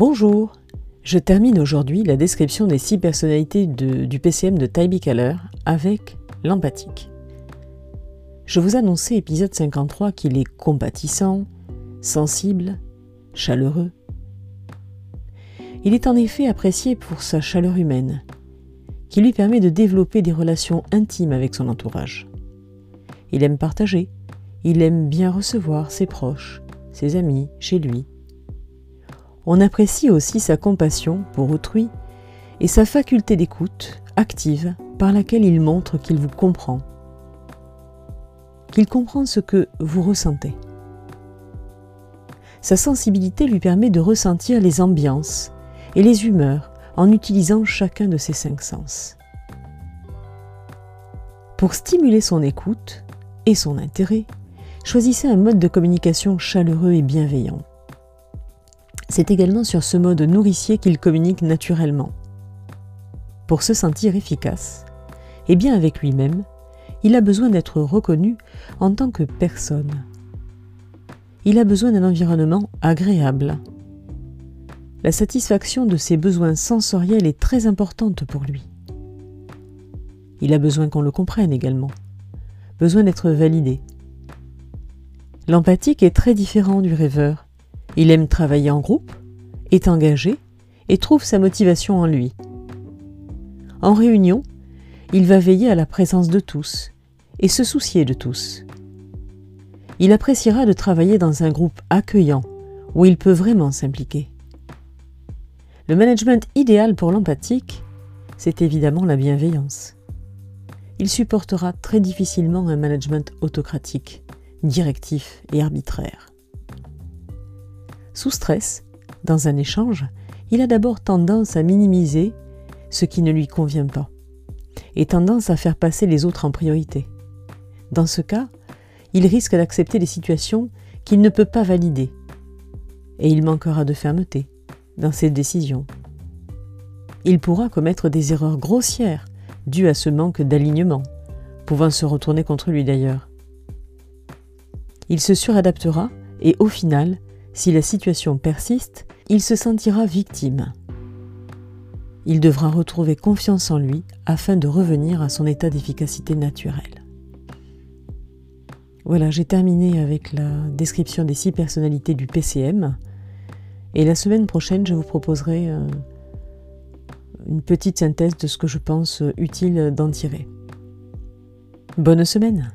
Bonjour, je termine aujourd'hui la description des six personnalités du PCM de Tybee Keller avec l'empathique. Je vous annonçais épisode 53 qu'il est compatissant, sensible, chaleureux. Il est en effet apprécié pour sa chaleur humaine, qui lui permet de développer des relations intimes avec son entourage. Il aime partager, il aime bien recevoir ses proches, ses amis chez lui. On apprécie aussi sa compassion pour autrui et sa faculté d'écoute active par laquelle il montre qu'il vous comprend, qu'il comprend ce que vous ressentez. Sa sensibilité lui permet de ressentir les ambiances et les humeurs en utilisant chacun de ses cinq sens. Pour stimuler son écoute et son intérêt, choisissez un mode de communication chaleureux et bienveillant. C'est également sur ce mode nourricier qu'il communique naturellement. Pour se sentir efficace, et bien avec lui-même, il a besoin d'être reconnu en tant que personne. Il a besoin d'un environnement agréable, la satisfaction de ses besoins sensoriels est très importante pour lui. Il a besoin qu'on le comprenne également, besoin d'être validé. L'empathique est très différent du rêveur. Il aime travailler en groupe, est engagé et trouve sa motivation en lui. En réunion, il va veiller à la présence de tous et se soucier de tous. Il appréciera de travailler dans un groupe accueillant où il peut vraiment s'impliquer. Le management idéal pour l'empathique, c'est évidemment la bienveillance. Il supportera très difficilement un management autocratique, directif et arbitraire. Sous stress, dans un échange, il a d'abord tendance à minimiser ce qui ne lui convient pas et tendance à faire passer les autres en priorité. Dans ce cas, il risque d'accepter des situations qu'il ne peut pas valider et il manquera de fermeté, dans ses décisions. Il pourra commettre des erreurs grossières dues à ce manque d'alignement, pouvant se retourner contre lui d'ailleurs. Il se suradaptera et au final, si la situation persiste, il se sentira victime. Il devra retrouver confiance en lui afin de revenir à son état d'efficacité naturelle. Voilà, j'ai terminé avec la description des six personnalités du PCM. Et la semaine prochaine, je vous proposerai euh, une petite synthèse de ce que je pense utile d'en tirer. Bonne semaine